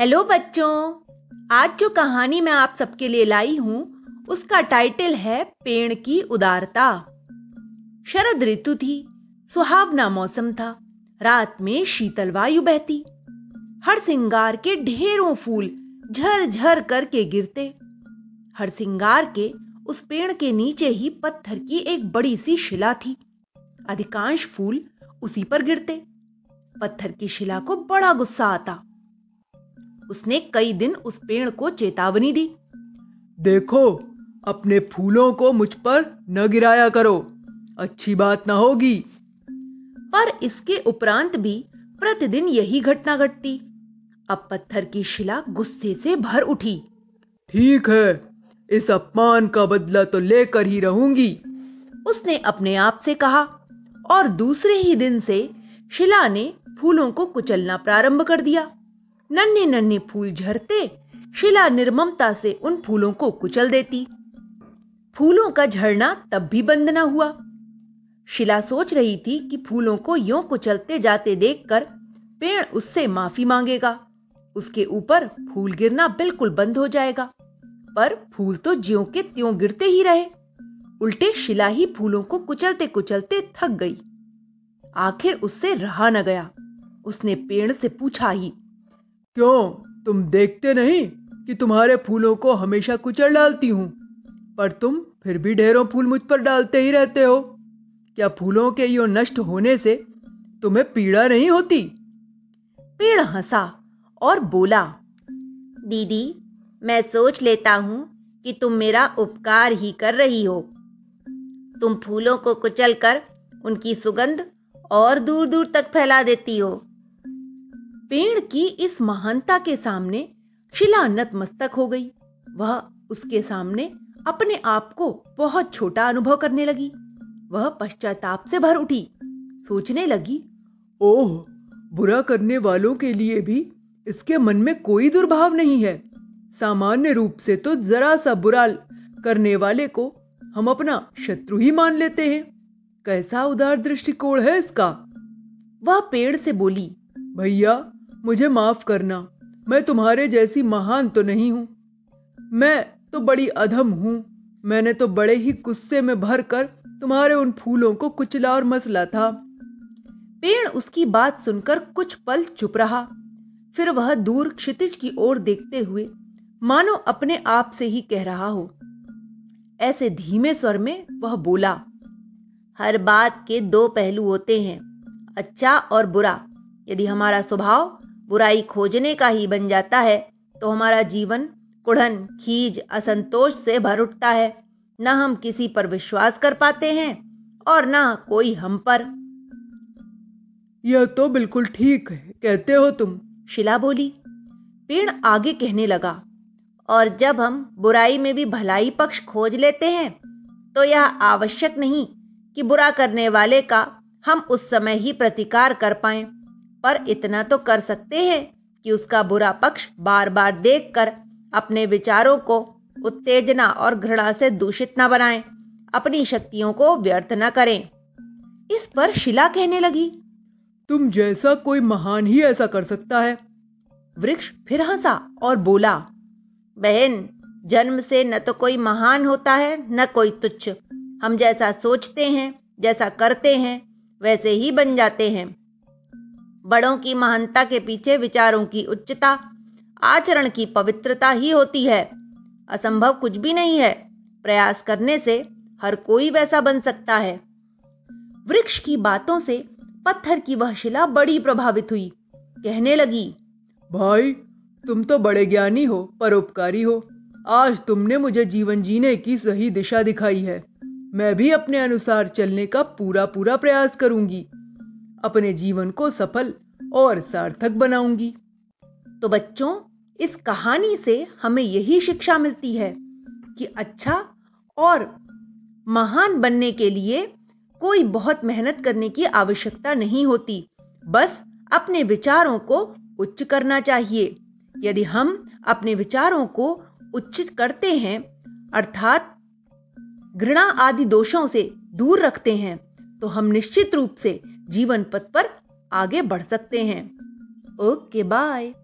Hello बच्चों। आज जो कहानी मैं आप सबके लिए लाई हूँ, उसका टाइटल है पेड़ की उदारता। शरद ऋतु थी, सुहावना मौसम था, रात में शीतल वायु बहती। हर सिंगार के ढेरों फूल झर झर करके गिरते। हर सिंगार के उस पेड़ के नीचे ही पत्थर की एक बड़ी सी शिला थी। अधिकांश फूल उसी पर गिरते। पत्थर की शिला को बड़ा गुस्सा आता। उसने कई दिन उस पेड़ को चेतावनी दी। देखो अपने फूलों को मुझ पर न गिराया करो। अच्छी बात ना होगी। पर इसके उपरांत भी प्रतिदिन यही घटना घटती। अब पत्थर की शिला गुस्से से भर उठी। ठीक है इस अपमान का बदला तो लेकर ही रहूँगी। उसने अपने आप से कहा और दूसरे ही दिन से शिला ने फूलों को कुचलना प्रारंभ कर दिया। नन्हे नन्हे फूल झरते, शिला निर्ममता से उन फूलों को कुचल देती। फूलों का झरना तब भी बंद न हुआ। शिला सोच रही थी कि फूलों को यों कुचलते जाते देखकर पेड़ उससे माफ़ी मांगेगा। उसके ऊपर फूल गिरना बिल्कुल बंद हो जाएगा। पर फूल तो ज्यों के त्यों गिरते ही रहे। उल्टे शिला ही फूलों को कुचलते कुचलते थक गई। आखिर उससे रहा न गया। उसने पेड़ से पूछा ही क्यों? तुम देखते नहीं कि तुम्हारे फूलों को हमेशा कुचल डालती हूँ, पर तुम फिर भी ढेरों फूल मुझ पर डालते ही रहते हो। क्या फूलों के यो नष्ट होने से तुम्हें पीड़ा नहीं होती? पेड़ हंसा और बोला, दीदी, मैं सोच लेता हूँ कि तुम मेरा उपकार ही कर रही हो। तुम फूलों को कुचलकर उनकी सुगंध और दूर दूर तक फैला देती हो। पेड़ की इस महानता के सामने शिला नतमस्तक हो गई। वह उसके सामने अपने आप को बहुत छोटा अनुभव करने लगी। वह पश्चाताप से भर उठी। सोचने लगी, ओह, बुरा करने वालों के लिए भी इसके मन में कोई दुर्भाव नहीं है। सामान्य रूप से तो जरा सा बुरा करने वाले को हम अपना शत्रु ही मान लेते हैं। कैसा उदार दृष्टिकोण है इसका? वह पेड़ से बोली, भैया मुझे माफ़ करना। मैं तुम्हारे जैसी महान तो नहीं हूँ। मैं तो बड़ी अधम हूँ। मैंने तो बड़े ही गुस्से में भर कर तुम्हारे उन फूलों को कुचला और मसला था। पेड़ उसकी बात सुनकर कुछ पल चुप रहा। फिर वह दूर क्षितिज की ओर देखते हुए, मानो अपने आप से ही कह रहा हो। ऐसे धीमे स्वर में वह बोला, हर बात के दो पहलू होते हैं अच्छा और बुरा। यदि हमारा स्वभाव बुराई खोजने का ही बन जाता है तो हमारा जीवन कुढ़न खीज असंतोष से भर उठता है। न हम किसी पर विश्वास कर पाते हैं और न कोई हम पर। यह तो बिल्कुल ठीक है कहते हो तुम। शिला बोली। पेड़ आगे कहने लगा और जब हम बुराई में भी भलाई पक्ष खोज लेते हैं तो यह आवश्यक नहीं कि बुरा करने वाले का हम उस समय ही प्रतिकार कर पाएँ। पर इतना तो कर सकते हैं कि उसका बुरा पक्ष बार बार देखकर अपने विचारों को उत्तेजना और घृणा से दूषित न बनाएँ, अपनी शक्तियों को व्यर्थ न करें। इस पर शिला कहने लगी तुम जैसा कोई महान ही ऐसा कर सकता है। वृक्ष फिर हंसा और बोला बहन जन्म से न तो कोई महान होता है न कोई तुच्छ। हम जैसा सोचते हैं जैसा करते हैं वैसे ही बन जाते हैं। बड़ों की महानता के पीछे विचारों की उच्चता, आचरण की पवित्रता ही होती है। असंभव कुछ भी नहीं है। प्रयास करने से हर कोई वैसा बन सकता है। वृक्ष की बातों से पत्थर की वह शिला बड़ी प्रभावित हुई। कहने लगी, भाई, तुम तो बड़े ज्ञानी हो, परोपकारी हो। आज तुमने मुझे जीवन जीने की सही दिशा दिखाई है। मैं भी अपने अनुसार चलने का पूरा पूरा प्रयास करूँगी। अपने जीवन को सफल और सार्थक बनाऊँगी। तो बच्चों, इस कहानी से हमें यही शिक्षा मिलती है कि अच्छा और महान बनने के लिए कोई बहुत मेहनत करने की आवश्यकता नहीं होती। बस अपने विचारों को उच्च करना चाहिए। यदि हम अपने विचारों को उच्चित करते हैं, अर्थात घृणा आदि दोषों से दूर रखते हैं तो हम निश्चित रूप से जीवन पथ पर आगे बढ़ सकते हैं। Okay bye.